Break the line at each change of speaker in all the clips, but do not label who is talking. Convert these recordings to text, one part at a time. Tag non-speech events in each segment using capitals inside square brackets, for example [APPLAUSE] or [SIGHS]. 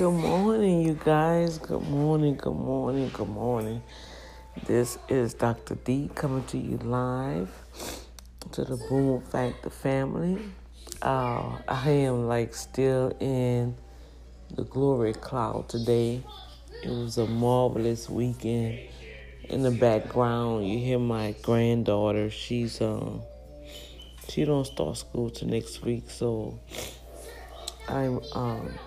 Good morning, you guys. Good morning, good morning, good morning. This is Dr. D coming to you live to the Boom Factor family. Uh, I am like still in the glory cloud today. It was a marvelous weekend. In the background, you hear my granddaughter. She's um she don't start school till next week, so I'm um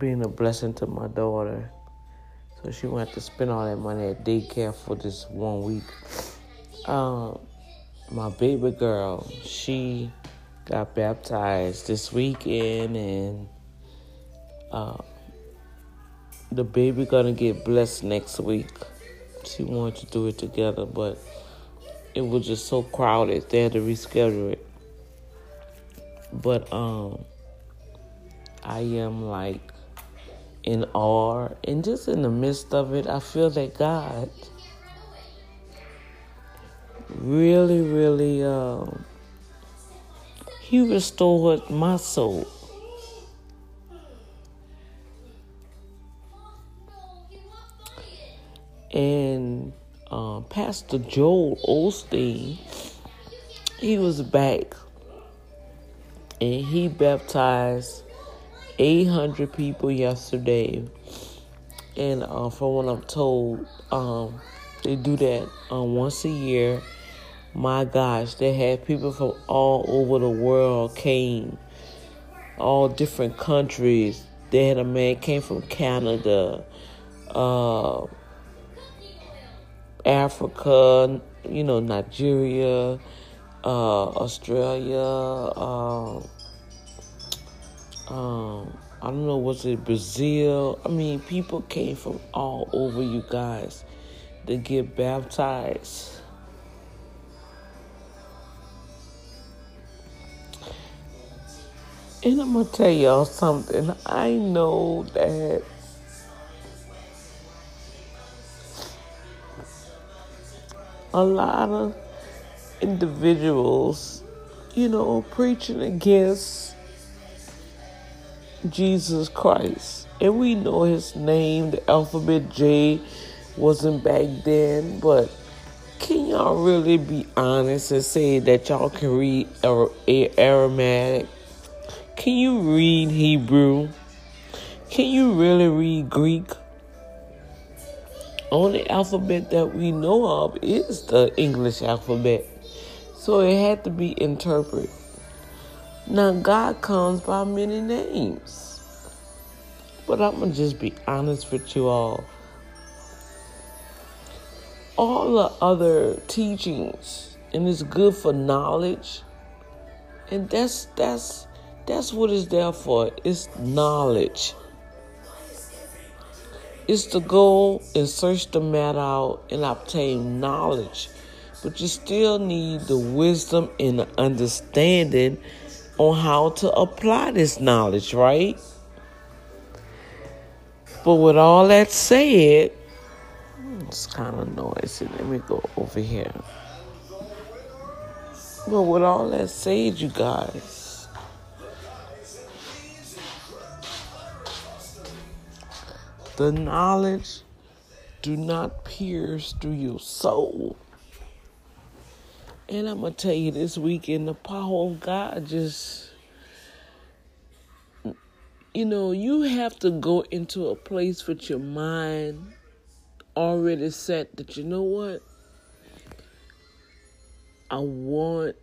being a blessing to my daughter. So she won't have to spend all that money at daycare for this one week. Um, my baby girl, she got baptized this weekend, and uh, the baby gonna get blessed next week. She wanted to do it together, but it was just so crowded. They had to reschedule it. But um, I am like in awe and just in the midst of it, I feel that God really, really, um, He restored my soul. And uh, Pastor Joel Osteen, he was back and he baptized 800 people yesterday. And uh, from what I'm told, um, they do that um, once a year. My gosh, they had people from all over the world came, all different countries. They had a man came from Canada, uh, Africa, you know, Nigeria, uh, Australia. Um, I don't know, was it Brazil? I mean, people came from all over, you guys, to get baptized. And I'm gonna tell y'all something. I know that a lot of individuals, you know, preaching against Jesus Christ. And we know his name, the alphabet J wasn't back then, but can y'all really be honest and say that y'all can read Aramaic? Can you read Hebrew? Can you really read Greek? Only alphabet that we know of is the English alphabet. So it had to be interpreted. Now, God comes by many names. But I'm going to just be honest with you all. All the other teachings, and it's good for knowledge. And that's that's that's what it's there for. It's knowledge. It's to go and search the matter out and obtain knowledge. But you still need the wisdom and the understanding on how to apply this knowledge, right? But with all that said, it's kind of noisy. Let me go over here. But with all that said, you guys, the knowledge do not pierce through your soul. And I'm going to tell you this weekend, the power of God just, you know, you have to go into a place with your mind already set that, you know what? I want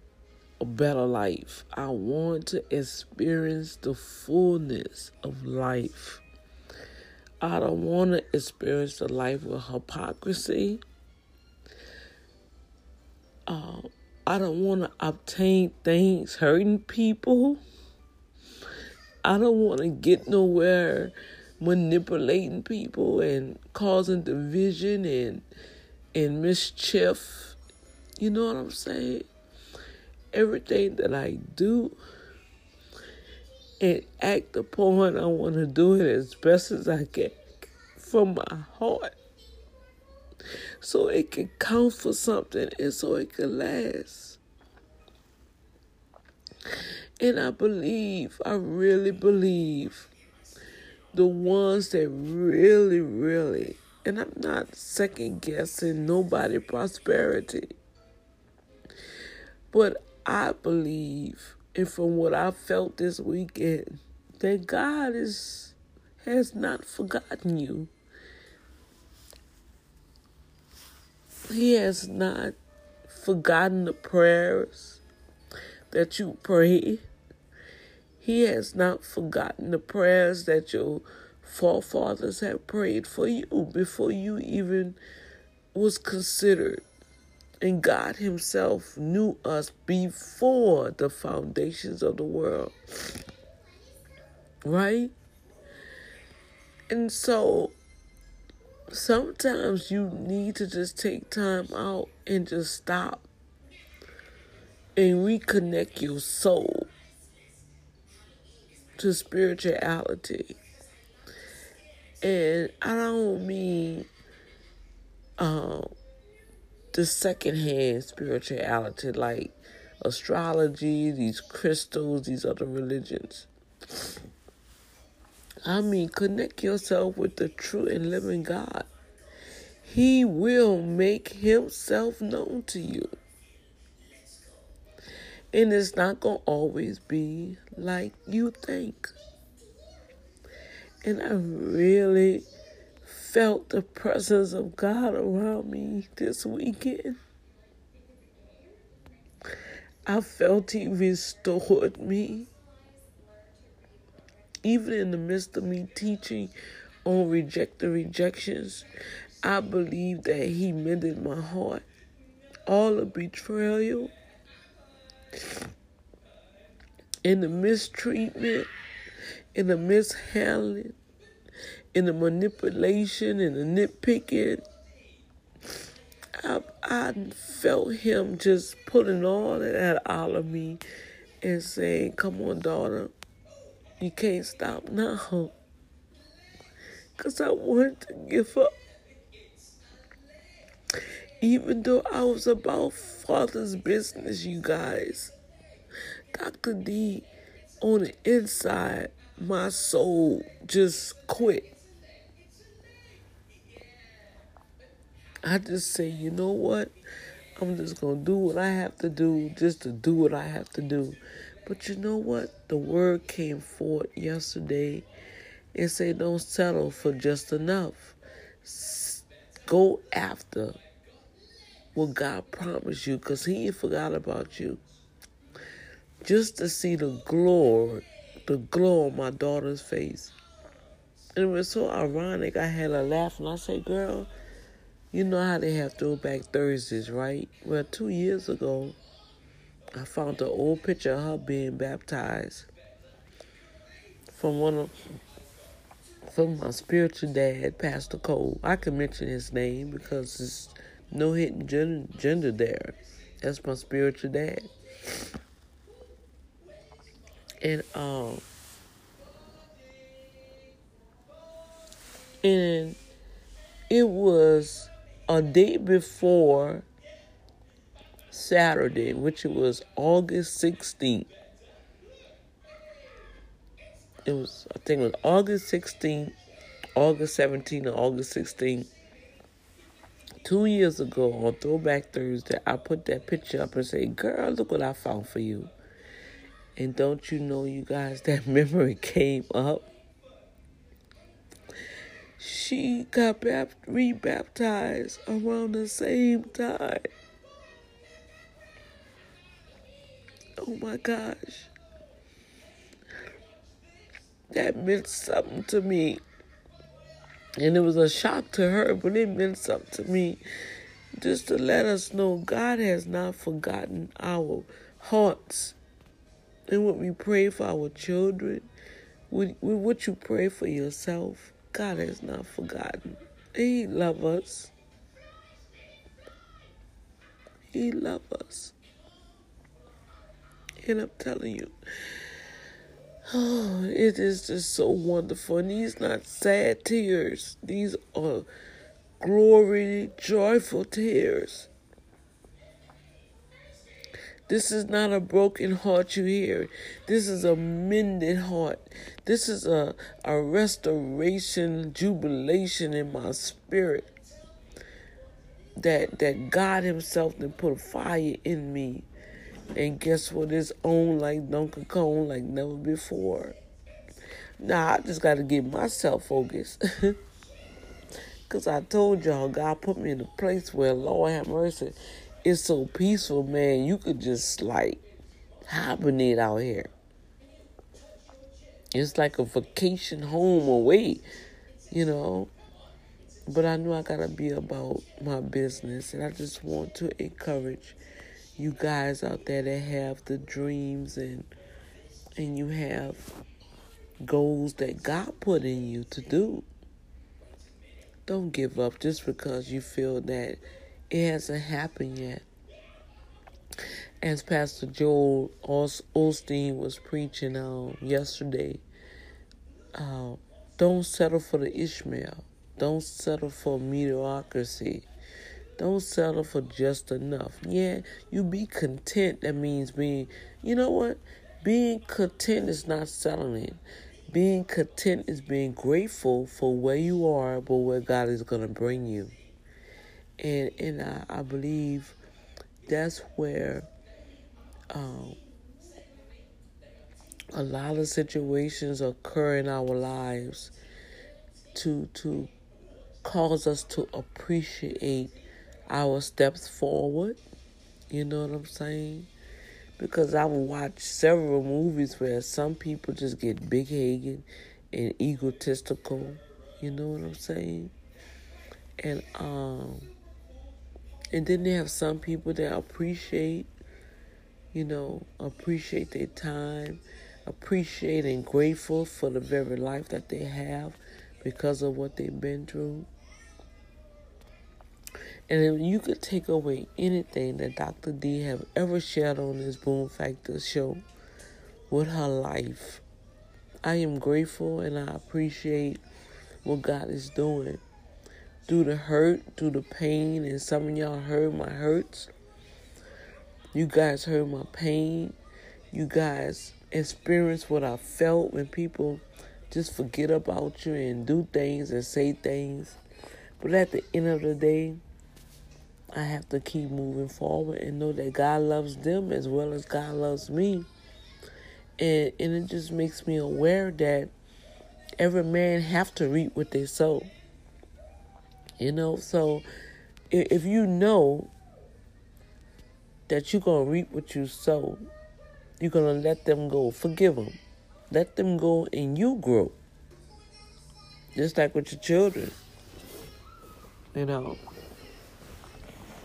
a better life. I want to experience the fullness of life. I don't want to experience the life with hypocrisy. Uh, I don't want to obtain things hurting people. I don't want to get nowhere manipulating people and causing division and and mischief. You know what I'm saying? Everything that I do and act upon, I want to do it as best as I can from my heart so it can count for something and so it can last. And I believe, I really believe, the ones that really, really, and I'm not second guessing nobody prosperity, but I believe, and from what I felt this weekend, that God is has not forgotten you. He has not forgotten the prayers that you pray. He has not forgotten the prayers that your forefathers have prayed for you before you even was considered. And God Himself knew us before the foundations of the world. Right? And so sometimes you need to just take time out and just stop and reconnect your soul to spirituality. And I don't mean um, the secondhand spirituality like astrology, these crystals, these other religions. I mean, connect yourself with the true and living God. He will make himself known to you. And it's not going to always be like you think. And I really felt the presence of God around me this weekend. I felt He restored me even in the midst of me teaching on reject the rejections, I believe that he mended my heart. All the betrayal in the mistreatment, in the mishandling, in the manipulation, in the nitpicking. I, I felt him just pulling all of that out of me and saying, Come on, daughter, you can't stop now. Because I wanted to give up. Even though I was about Father's business, you guys. Dr. D, on the inside, my soul just quit. I just say, you know what? I'm just going to do what I have to do just to do what I have to do. But you know what? The word came forth yesterday and say don't settle for just enough. Go after what God promised you because He forgot about you. Just to see the glory, the glow on my daughter's face. And it was so ironic. I had a laugh and I said, Girl, you know how they have throwback Thursdays, right? Well, two years ago, I found an old picture of her being baptized from one of from my spiritual dad, Pastor Cole. I can mention his name because there's no hidden gender, gender there. That's my spiritual dad. And um and it was a day before Saturday, which was August 16th. It was, I think it was August 16th, August 17th, and August 16th. Two years ago on Throwback Thursday, I put that picture up and said, Girl, look what I found for you. And don't you know, you guys, [LAUGHS] that memory came up. She got rebaptized around the same time. Oh my gosh. That meant something to me. And it was a shock to her, but it meant something to me. Just to let us know God has not forgotten our hearts. And what we pray for our children, with, what you pray for yourself, God has not forgotten. He loves us. He loves us. And I'm telling you, oh, [SIGHS] it is just so wonderful. And these not sad tears. These are glory, joyful tears. This is not a broken heart you hear. This is a mended heart. This is a, a restoration, jubilation in my spirit. That that God Himself then put a fire in me. And guess what? It's on like Donkey Kong like never before. Now I just gotta get myself focused. [LAUGHS] Cause I told y'all God put me in a place where Lord have mercy it's so peaceful, man. You could just like hibernate out here. It's like a vacation home away, you know. But I knew I gotta be about my business, and I just want to encourage you guys out there that have the dreams and and you have goals that God put in you to do. Don't give up just because you feel that it hasn't happened yet. As Pastor Joel Osteen was preaching um, yesterday, uh, don't settle for the Ishmael. Don't settle for mediocrity. Don't settle for just enough. Yeah, you be content. That means being, you know what? Being content is not settling. Being content is being grateful for where you are, but where God is going to bring you and and I, I believe that's where um, a lot of situations occur in our lives to to cause us to appreciate our steps forward. You know what I'm saying? Because I've watched several movies where some people just get big headed and egotistical. You know what I'm saying? And um and then they have some people that appreciate, you know, appreciate their time, appreciate and grateful for the very life that they have because of what they've been through. And if you could take away anything that Dr. D have ever shared on this Boom Factor show with her life, I am grateful and I appreciate what God is doing through the hurt, through the pain, and some of y'all heard my hurts. You guys heard my pain. You guys experienced what I felt when people just forget about you and do things and say things. But at the end of the day, I have to keep moving forward and know that God loves them as well as God loves me. And and it just makes me aware that every man have to reap what they sow. You know, so if you know that you're going to reap what you sow, you're going to let them go. Forgive them. Let them go and you grow. Just like with your children. You know,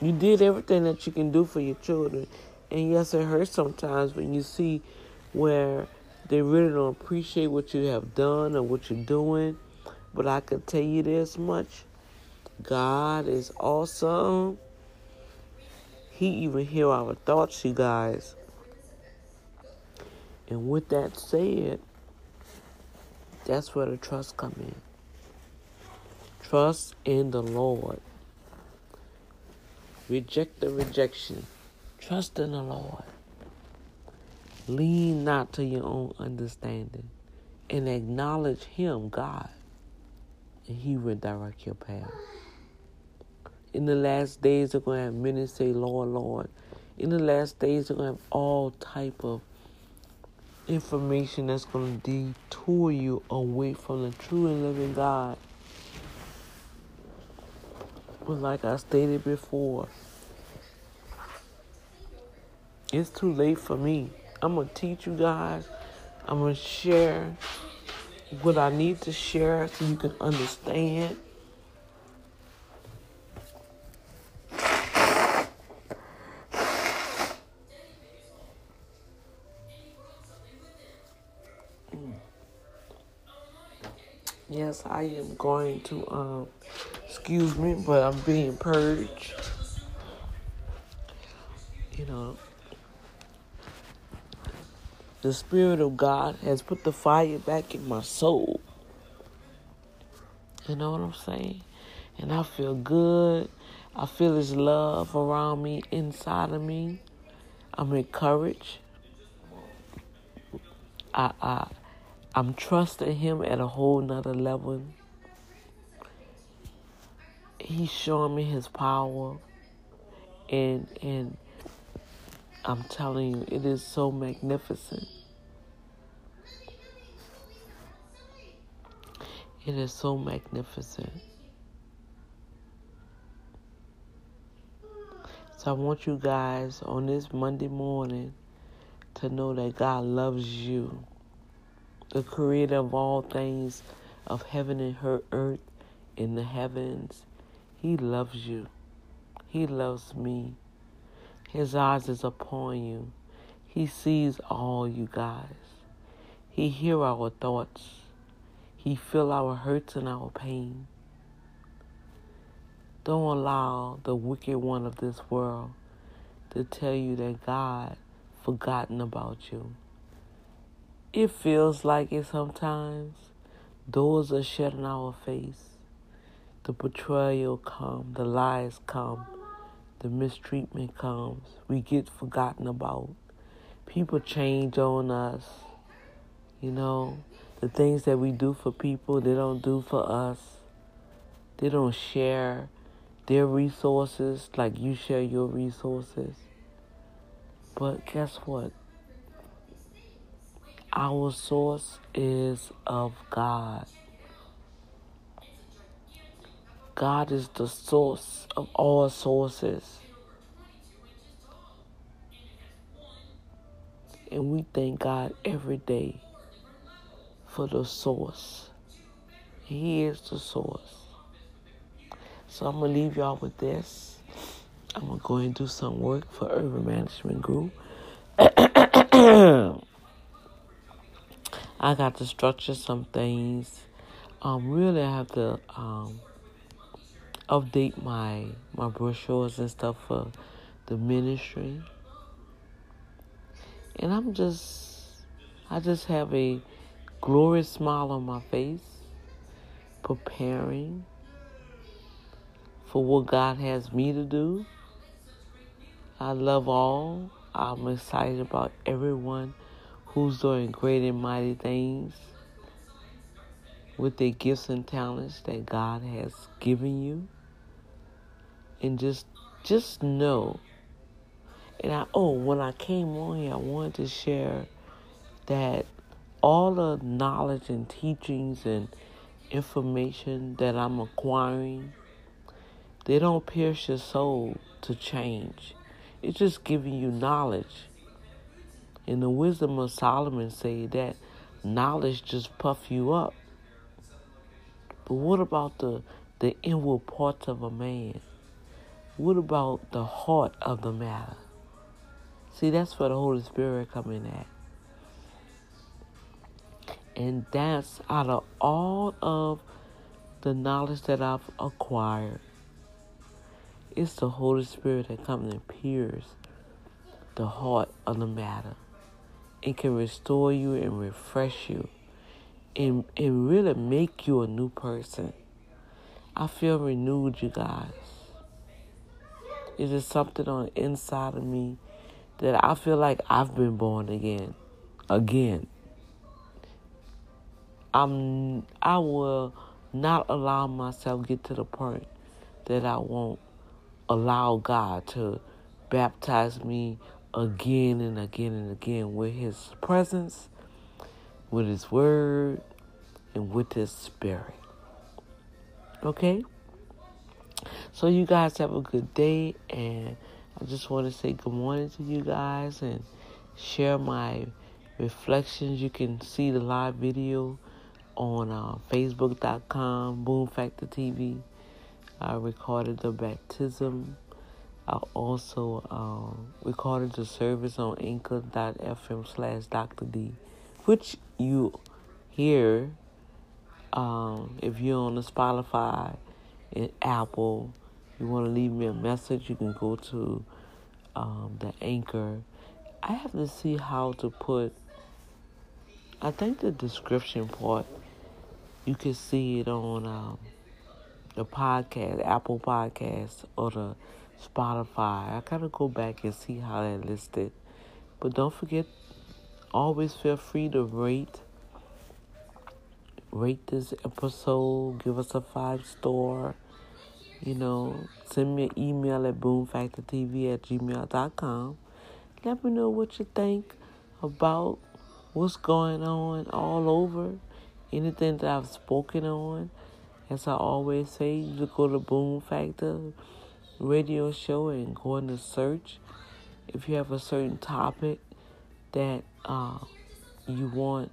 you did everything that you can do for your children. And yes, it hurts sometimes when you see where they really don't appreciate what you have done or what you're doing. But I can tell you this much God is awesome. He even hear our thoughts, you guys. And with that said, that's where the trust come in. Trust in the Lord. Reject the rejection. Trust in the Lord. Lean not to your own understanding and acknowledge Him, God, and He will direct your path. In the last days, they're going to have many say, Lord, Lord. In the last days, they're going to have all type of information that's going to detour you away from the true and living God. But like I stated before, it's too late for me. I'm going to teach you guys. I'm going to share what I need to share so you can understand. Yes, I am going to, um, excuse me, but I'm being purged. You know, the Spirit of God has put the fire back in my soul. You know what I'm saying? And I feel good. I feel His love around me, inside of me. I'm encouraged. I, I, I'm trusting Him at a whole nother level. He's showing me His power, and and I'm telling you, it is so magnificent. It is so magnificent. So I want you guys on this Monday morning to know that God loves you, the creator of all things of heaven and her earth in the heavens. He loves you. He loves me. His eyes is upon you. He sees all you guys. He hear our thoughts. He feel our hurts and our pain. Don't allow the wicked one of this world to tell you that God forgotten about you. It feels like it sometimes. Doors are shut in our face. The betrayal come, the lies come, the mistreatment comes. We get forgotten about. People change on us. You know, the things that we do for people, they don't do for us. They don't share their resources like you share your resources. But guess what? Our source is of God. God is the source of all sources. And we thank God every day for the source. He is the source. So I'm going to leave y'all with this. I'm going to go and do some work for Urban Management Group. [CLEARS THROAT] I got to structure some things. Um, really, I have to um, update my my brochures and stuff for the ministry. And I'm just, I just have a glorious smile on my face, preparing for what God has me to do. I love all. I'm excited about everyone who's doing great and mighty things with their gifts and talents that God has given you. And just just know. And I oh, when I came on here, I wanted to share that all the knowledge and teachings and information that I'm acquiring they don't pierce your soul to change. It's just giving you knowledge. And the wisdom of Solomon say that knowledge just puff you up. But what about the the inward parts of a man? What about the heart of the matter? See, that's where the Holy Spirit come in at. And that's out of all of the knowledge that I've acquired it's the Holy Spirit that comes and pierces the heart of the matter and can restore you and refresh you and, and really make you a new person. I feel renewed, you guys. It is something on the inside of me that I feel like I've been born again. Again. I'm I will not allow myself get to the point that I won't allow God to baptize me again and again and again with His presence, with His Word, and with His Spirit. Okay? So, you guys have a good day, and I just want to say good morning to you guys and share my reflections. You can see the live video on uh, Facebook.com, Boom Factor TV. I recorded the baptism. I also um, recorded the service on anchor.fm slash Dr. D, which you hear um, if you're on the Spotify and Apple. You want to leave me a message, you can go to um, the anchor. I have to see how to put, I think the description part, you can see it on um, the podcast, Apple Podcast, or the Spotify. I gotta go back and see how that listed. But don't forget, always feel free to rate. Rate this episode. Give us a five star. You know, send me an email at boomfactortv at gmail.com. Let me know what you think about what's going on all over. Anything that I've spoken on. As I always say, you go to Boom Factor radio show and go in the search. If you have a certain topic that uh, you want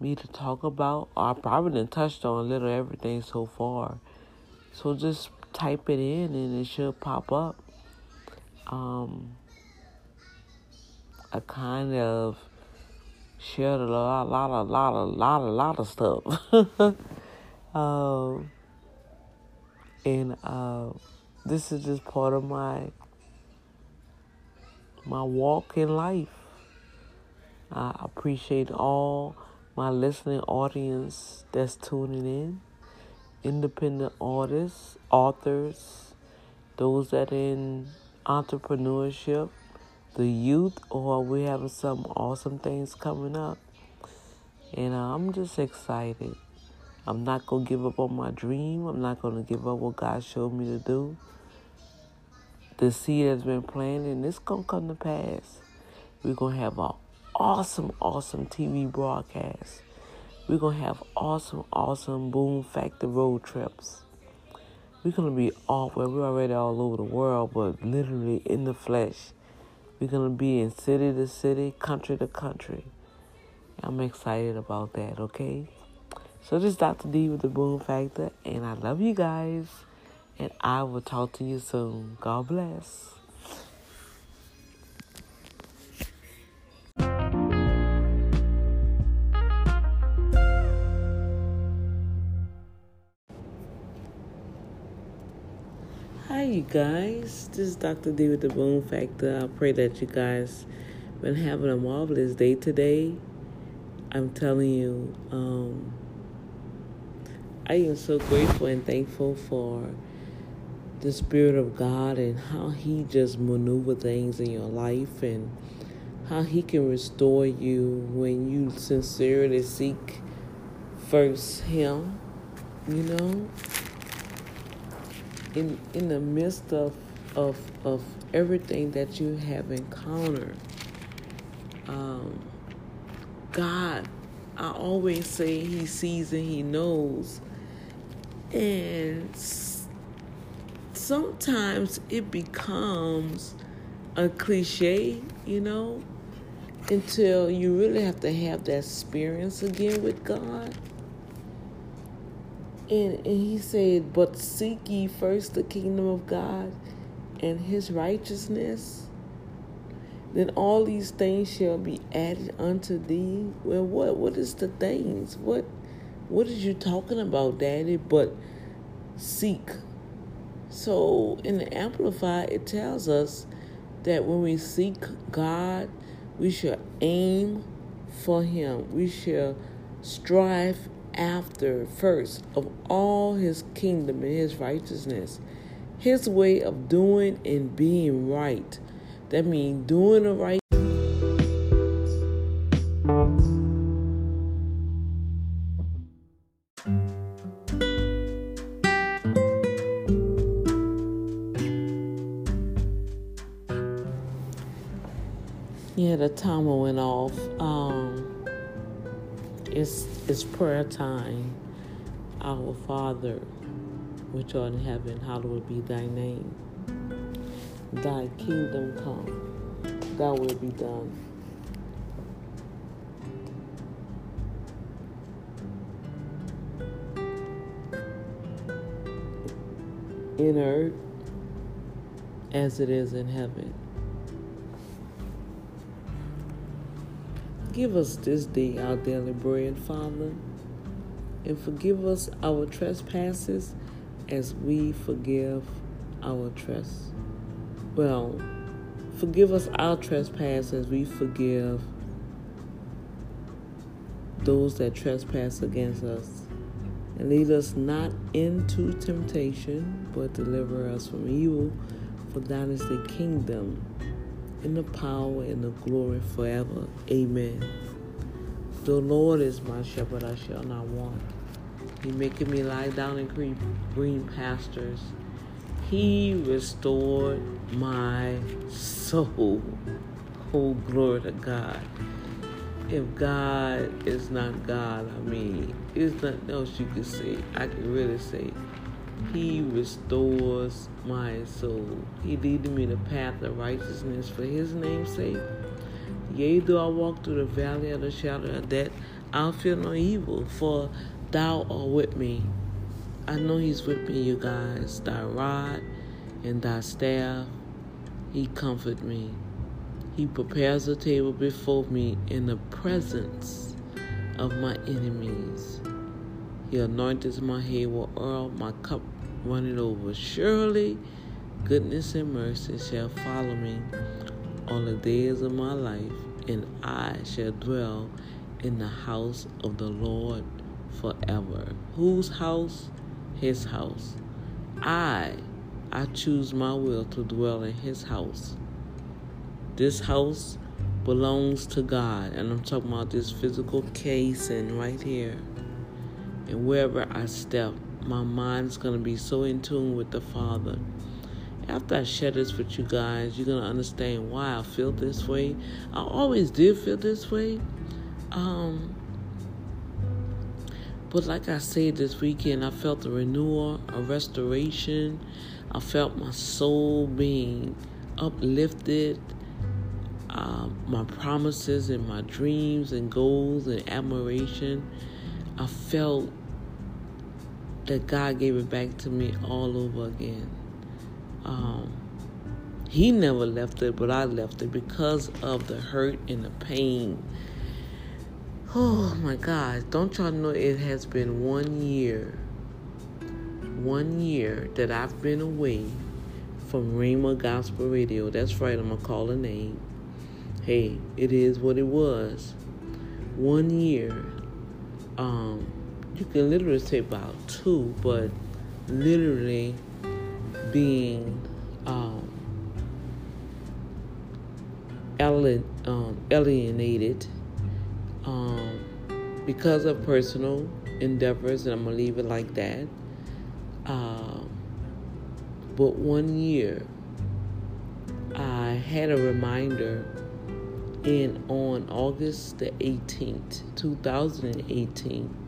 me to talk about, I probably done touched on a little everything so far. So just type it in and it should pop up. Um, I kind of shared a lot, a lot, a lot, a lot, a lot of stuff. [LAUGHS] um, and uh, this is just part of my my walk in life. I appreciate all my listening audience that's tuning in, independent artists, authors, those that in entrepreneurship, the youth, or we have some awesome things coming up. And I'm just excited. I'm not going to give up on my dream. I'm not going to give up what God showed me to do the seed has been planted and it's going to come to pass. We're going to have an awesome, awesome TV broadcast. We're going to have awesome, awesome Boom Factor road trips. We're going to be all where we're already all over the world, but literally in the flesh. We're going to be in city to city, country to country. I'm excited about that, okay? So this is Dr. D with the Boom Factor, and I love you guys and I will talk to you soon. God bless. You guys. This is Dr. D with the Boom Factor. I pray that you guys been having a marvelous day today. I'm telling you, um, I am so grateful and thankful for the Spirit of God and how He just maneuver things in your life and how He can restore you when you sincerely seek first Him, you know. In in the midst of of of everything that you have encountered, um, God, I always say He sees and He knows, and sometimes it becomes a cliche, you know, until you really have to have that experience again with God. And, and he said, But seek ye first the kingdom of God and his righteousness, then all these things shall be added unto thee. Well, what what is the things? What what is you talking about, Daddy? But seek so in the Amplified, it tells us that when we seek God, we should aim for Him. We shall strive after first of all His kingdom and His righteousness, His way of doing and being right. That means doing the right Yeah, the timer went off. Um, it's it's prayer time. Our Father, which art in heaven, hallowed be thy name. Thy kingdom come, thy will be done. In earth as it is in heaven. Give us this day our daily bread, Father, and forgive us our trespasses as we forgive our trespass. Well, forgive us our trespasses as we forgive those that trespass against us. And lead us not into temptation, but deliver us from evil. For thine is the kingdom in the power and the glory forever. Amen. The Lord is my shepherd, I shall not want. He maketh me lie down in green, green pastures. He restored my soul. Oh, glory to God. If God is not God, I mean, there's nothing else you can say. I can really say, He restores my soul. He leaded me the path of righteousness for His name's sake. Yea, though I walk through the valley of the shadow of death, I'll fear no evil, for thou art with me. I know he's with me, you guys. Thy rod and thy staff, he comfort me. He prepares a table before me in the presence of my enemies. He anointeth my head with oil, my cup running over. Surely goodness and mercy shall follow me all the days of my life, and I shall dwell in the house of the Lord forever. Whose house? His house. I, I choose my will to dwell in his house. This house belongs to God, and I'm talking about this physical case and right here. And wherever I step, my mind's going to be so in tune with the Father. After I share this with you guys, you're going to understand why I feel this way. I always did feel this way. Um, but like I said this weekend, I felt a renewal, a restoration. I felt my soul being uplifted. Uh, my promises and my dreams and goals and admiration. I felt that God gave it back to me all over again. Um, he never left it, but I left it because of the hurt and the pain Oh my God, don't y'all know it has been one year, one year that I've been away from Rhema Gospel Radio. That's right, I'm going to call a name. Hey, it is what it was. One year. Um, you can literally say about two, but literally being um, um, alienated um, because of personal endeavors, and I'm gonna leave it like that. Um, but one year, I had a reminder in on August the 18th, 2018.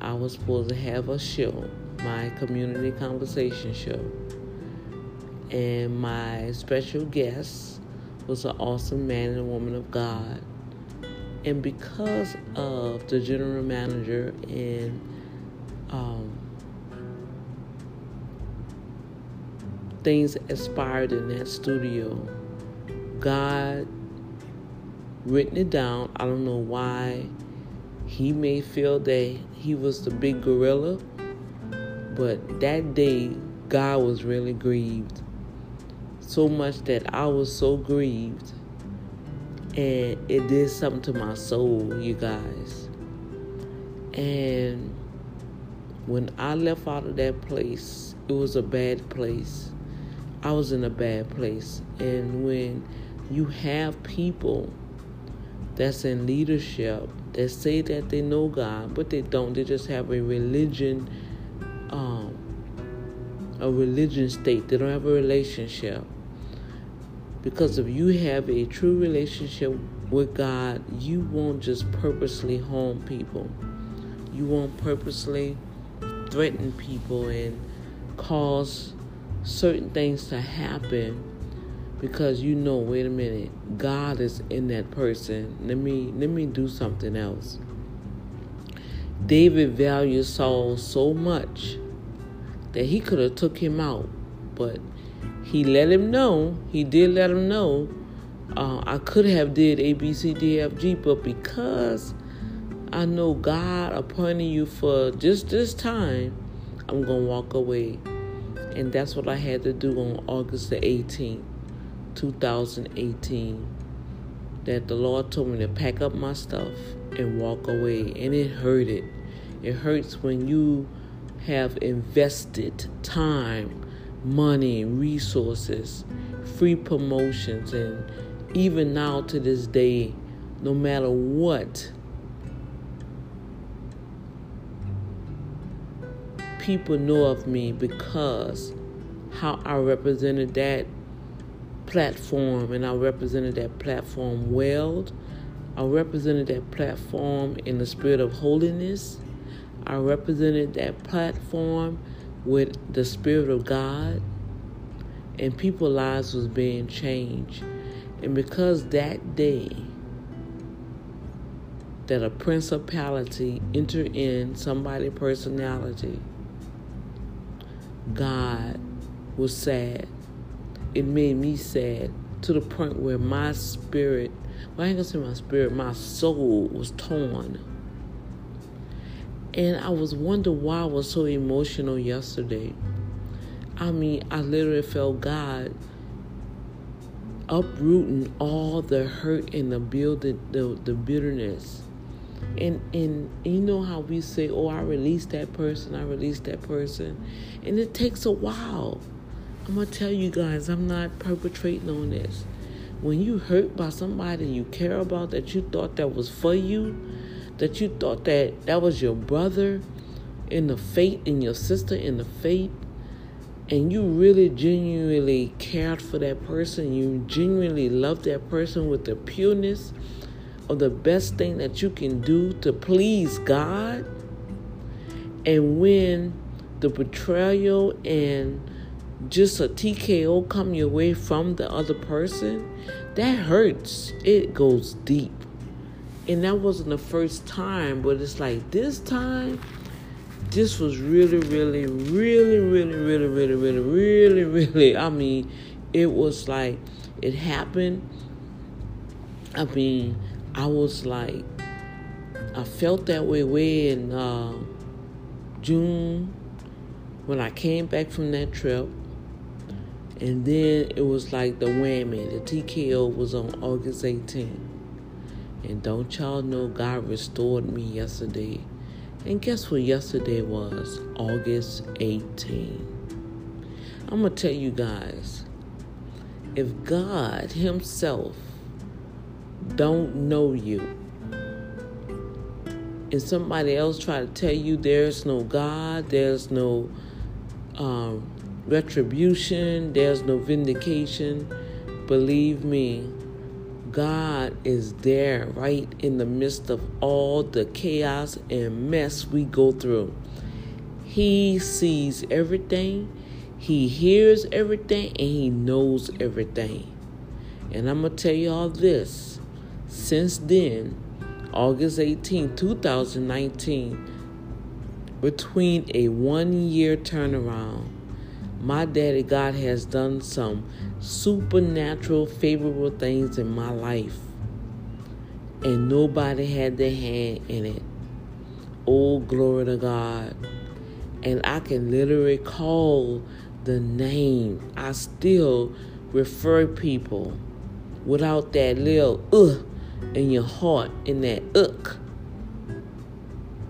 I was supposed to have a show, my community conversation show, and my special guest was an awesome man and woman of God and because of the general manager and um, things aspired in that studio, God written it down. I don't know why he may feel that he was the big gorilla, but that day God was really grieved. So much that I was so grieved and it did something to my soul, you guys. And when I left out of that place, it was a bad place. I was in a bad place. And when you have people that's in leadership that say that they know God, but they don't, they just have a religion, um, a religion state. They don't have a relationship because if you have a true relationship with God, you won't just purposely harm people. You won't purposely threaten people and cause certain things to happen because you know, wait a minute, God is in that person. Let me let me do something else. David valued Saul so much that he could have took him out, but he let him know. He did let him know. Uh, I could have did A B C D F G, but because I know God appointed you for just this time, I'm gonna walk away, and that's what I had to do on August the 18th, 2018. That the Lord told me to pack up my stuff and walk away, and it hurted. It hurts when you have invested time money, resources, free promotions. And even now to this day, no matter what, people know of me because how I represented that platform and I represented that platform well. I represented that platform in the spirit of holiness. I represented that platform with the spirit of God and people's lives was being changed. And because that day that a principality entered in somebody's personality, God was sad. It made me sad to the point where my spirit, well, I ain't gonna say my spirit, my soul was torn. And I was wondering why I was so emotional yesterday. I mean, I literally felt God uprooting all the hurt and the building the, the bitterness. And and you know how we say, Oh, I released that person, I released that person. And it takes a while. I'm gonna tell you guys, I'm not perpetrating on this. When you hurt by somebody you care about that you thought that was for you, that you thought that that was your brother in the faith and your sister in the faith, and you really genuinely cared for that person, you genuinely loved that person with the pureness of the best thing that you can do to please God. And when the betrayal and just a TKO come your way from the other person, that hurts. It goes deep. And that wasn't the first time, but it's like this time this was really, really, really, really, really, really, really, really, really. I mean, it was like it happened. I mean, I was like, I felt that way way in uh, June when I came back from that trip. And then it was like the whammy. The TKO was on August 18th. And don't y'all know God restored me yesterday and guess what yesterday was? August 18. I'm going to tell you guys, if God himself don't know you and somebody else try to tell you there's no God, there's no um, retribution, there's no vindication, believe me, God is there right in the midst of all the chaos and mess we go through. He sees everything, He hears everything, and He knows everything. And I'm going to tell you all this. Since then, August 18, 2019, between a one year turnaround, my daddy God has done some supernatural, favorable things in my life. And nobody had their hand in it. Oh, glory to God. And I can literally call the name. I still refer people without that little ugh in your heart, in that ugh.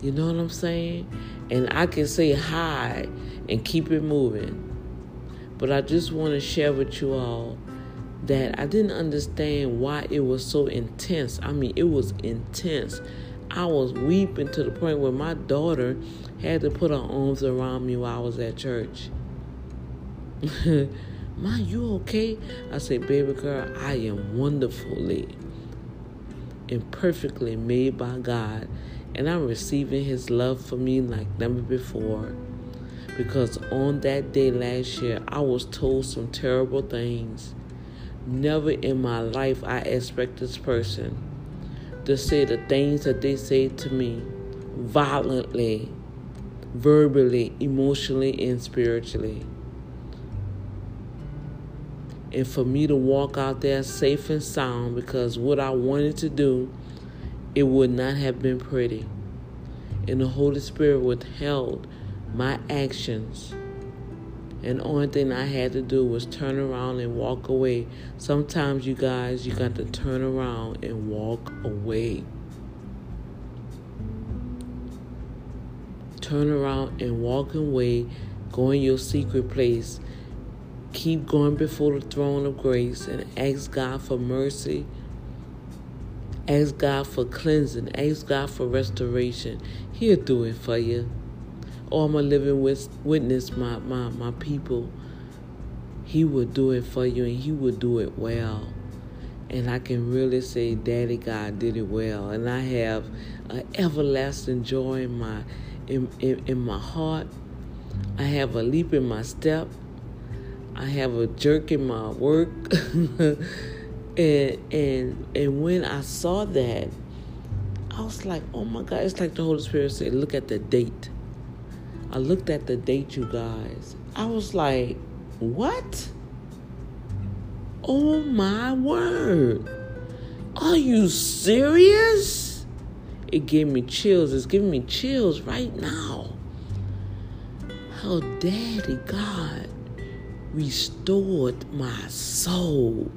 You know what I'm saying? And I can say hi and keep it moving. But I just want to share with you all that I didn't understand why it was so intense. I mean, it was intense. I was weeping to the point where my daughter had to put her arms around me while I was at church. [LAUGHS] Ma, you okay? I said, baby girl, I am wonderfully and perfectly made by God, and I'm receiving His love for me like never before because on that day last year, I was told some terrible things. Never in my life I expect this person to say the things that they say to me violently, verbally, emotionally, and spiritually. And for me to walk out there safe and sound because what I wanted to do, it would not have been pretty. And the Holy Spirit withheld my actions. And the only thing I had to do was turn around and walk away. Sometimes, you guys, you got to turn around and walk away. Turn around and walk away. Go in your secret place keep going before the throne of grace and ask God for mercy. Ask God for cleansing. Ask God for restoration. He'll do it for you. Oh, I'm a living witness, my, my, my people. He will do it for you and He will do it well. And I can really say, Daddy God did it well. And I have an everlasting joy in my in, in, in my heart. I have a leap in my step. I have a jerk in my work. [LAUGHS] and and and when I saw that, I was like, oh my God, it's like the Holy Spirit said, look at the date. I looked at the date, you guys. I was like, what? Oh my word. Are you serious? It gave me chills. It's giving me chills right now. How Daddy God restored my soul.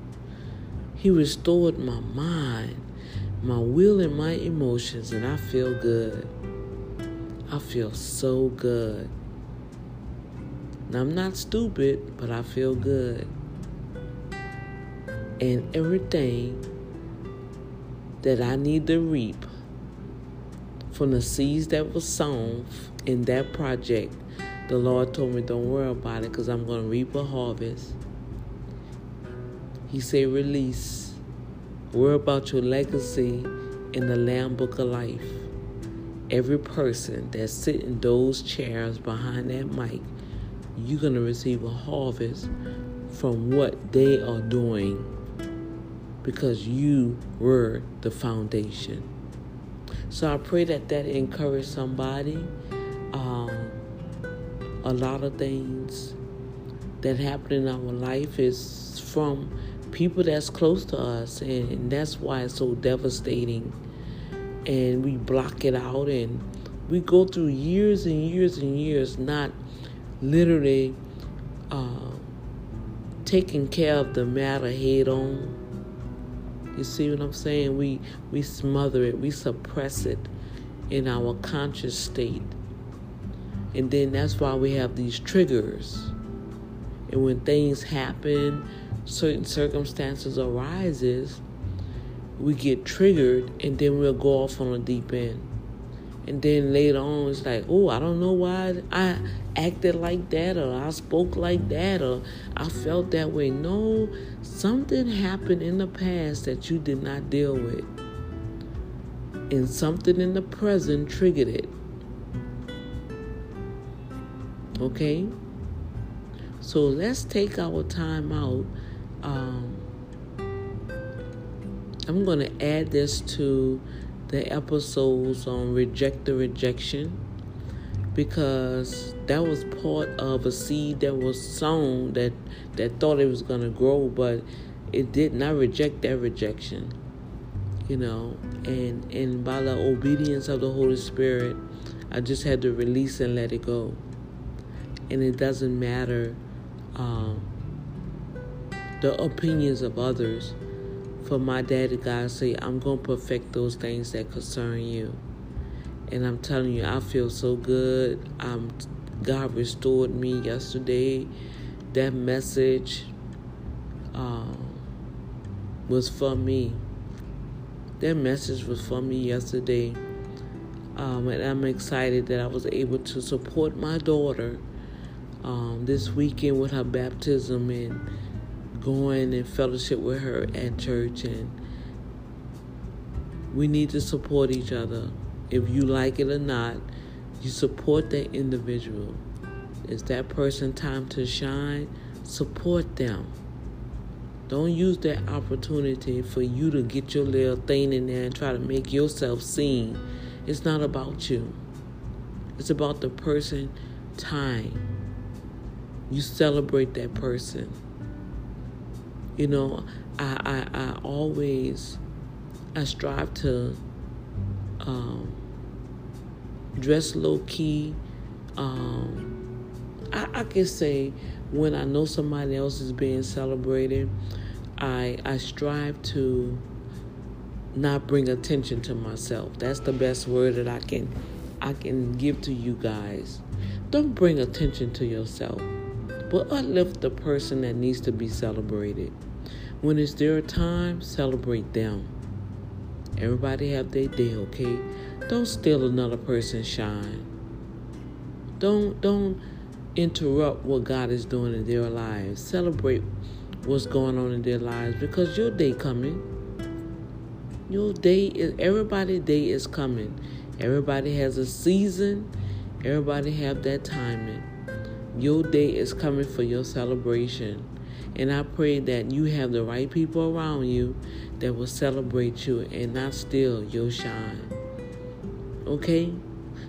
He restored my mind, my will, and my emotions, and I feel good. I feel so good. Now, I'm not stupid, but I feel good. And everything that I need to reap from the seeds that was sown in that project, the Lord told me, Don't worry about it because I'm going to reap a harvest. He said, Release. Worry about your legacy in the Lamb Book of Life. Every person that sit in those chairs behind that mic, you're going to receive a harvest from what they are doing because you were the foundation. So I pray that that encourage somebody. Um, a lot of things that happen in our life is from people that's close to us, and that's why it's so devastating and we block it out and we go through years and years and years not literally uh, taking care of the matter head on. You see what I'm saying? We we smother it, we suppress it in our conscious state. And then that's why we have these triggers. And when things happen, certain circumstances arises, we get triggered and then we'll go off on a deep end. And then later on, it's like, oh, I don't know why I acted like that, or I spoke like that, or I felt that way. No, something happened in the past that you did not deal with. And something in the present triggered it. Okay? So let's take our time out. Um, I'm going to add this to the episodes on reject the rejection because that was part of a seed that was sown that that thought it was going to grow but it did not reject that rejection you know? And and by the obedience of the holy spirit i just had to release and let it go. And it doesn't matter um, the opinions of others for my daddy God say, I'm going to perfect those things that concern you. And I'm telling you, I feel so good. I'm, God restored me yesterday. That message um, was for me. That message was for me yesterday. Um, and I'm excited that I was able to support my daughter um, this weekend with her baptism and going and fellowship with her at church and we need to support each other. If you like it or not, you support that individual. Is that person time to shine? Support them. Don't use that opportunity for you to get your little thing in there and try to make yourself seen. It's not about you. It's about the person time. You celebrate that person. You know, I, I, I always, I strive to um, dress low key. Um, I, I can say when I know somebody else is being celebrated, I, I strive to not bring attention to myself. That's the best word that I can I can give to you guys. Don't bring attention to yourself. But uplift the person that needs to be celebrated. When it's their time, celebrate them. Everybody have their day, okay? Don't steal another person's shine. Don't don't interrupt what God is doing in their lives. Celebrate what's going on in their lives because your day coming. Your day is everybody's day is coming. Everybody has a season. Everybody have that timing. Your day is coming for your celebration. And I pray that you have the right people around you that will celebrate you and not steal your shine. Okay?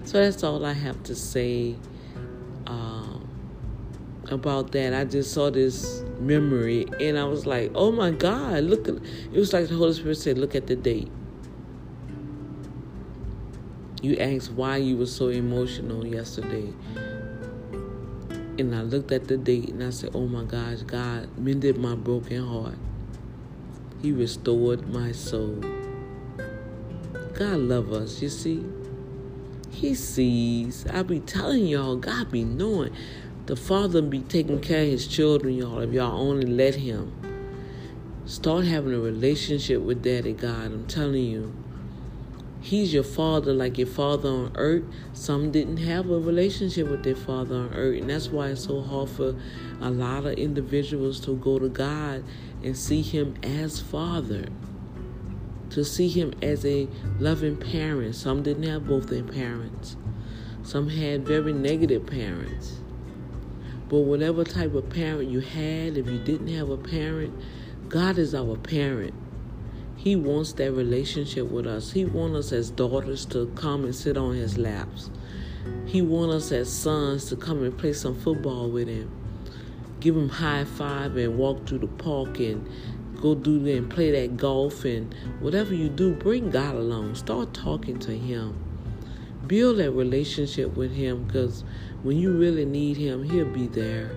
So that's all I have to say um, about that. I just saw this memory and I was like, oh my God, look at it was like the Holy Spirit said, look at the date. You asked why you were so emotional yesterday. And I looked at the date and I said, Oh my gosh, God mended my broken heart. He restored my soul. God love us, you see. He sees. I be telling y'all, God be knowing. The Father be taking care of his children, y'all, if y'all only let him. Start having a relationship with Daddy God. I'm telling you. He's your father like your father on earth. Some didn't have a relationship with their father on earth. And that's why it's so hard for a lot of individuals to go to God and see Him as Father. To see Him as a loving parent. Some didn't have both their parents, some had very negative parents. But whatever type of parent you had, if you didn't have a parent, God is our parent. He wants that relationship with us. He wants us as daughters to come and sit on his laps. He wants us as sons to come and play some football with him. Give him high five and walk through the park and go do and play that golf and whatever you do, bring God along. Start talking to him. Build that relationship with him because when you really need him, he'll be there.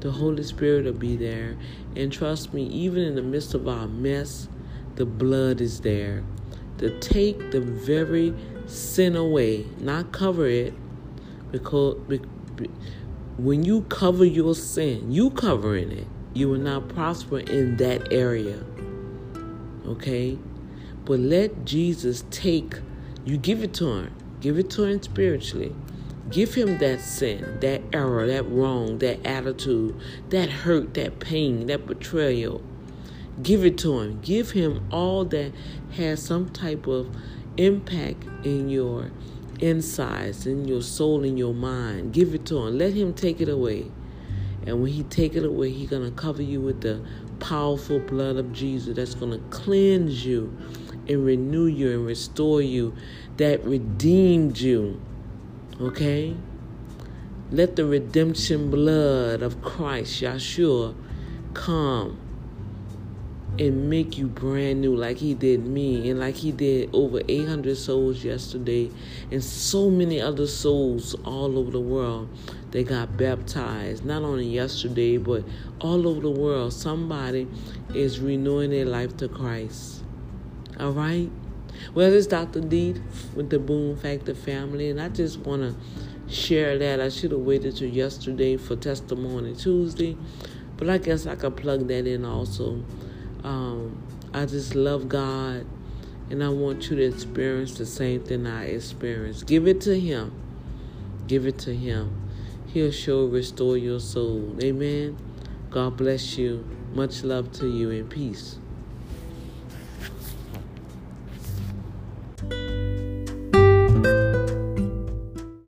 The Holy Spirit will be there. And trust me, even in the midst of our mess, the blood is there to take the very sin away, not cover it, because when you cover your sin, you covering it, you will not prosper in that area. Okay? But let Jesus take, you give it to him, give it to him spiritually. Give him that sin, that error, that wrong, that attitude, that hurt, that pain, that betrayal Give it to him. Give him all that has some type of impact in your insides, in your soul, in your mind. Give it to him. Let him take it away. And when he take it away, he's gonna cover you with the powerful blood of Jesus that's gonna cleanse you and renew you and restore you, that redeemed you. Okay? Let the redemption blood of Christ, Yeshua, come and make you brand new like he did me and like he did over 800 souls yesterday and so many other souls all over the world they got baptized not only yesterday but all over the world. Somebody is renewing their life to christ. All right? Well it's dr d with the boom factor family and i just want to share that. I should have waited till yesterday for testimony tuesday but i guess i could plug that in also um, I just love God and I want you to experience the same thing I experienced. Give it to Him. Give it to Him. He'll sure restore your soul. Amen. God bless you. Much love to you and peace.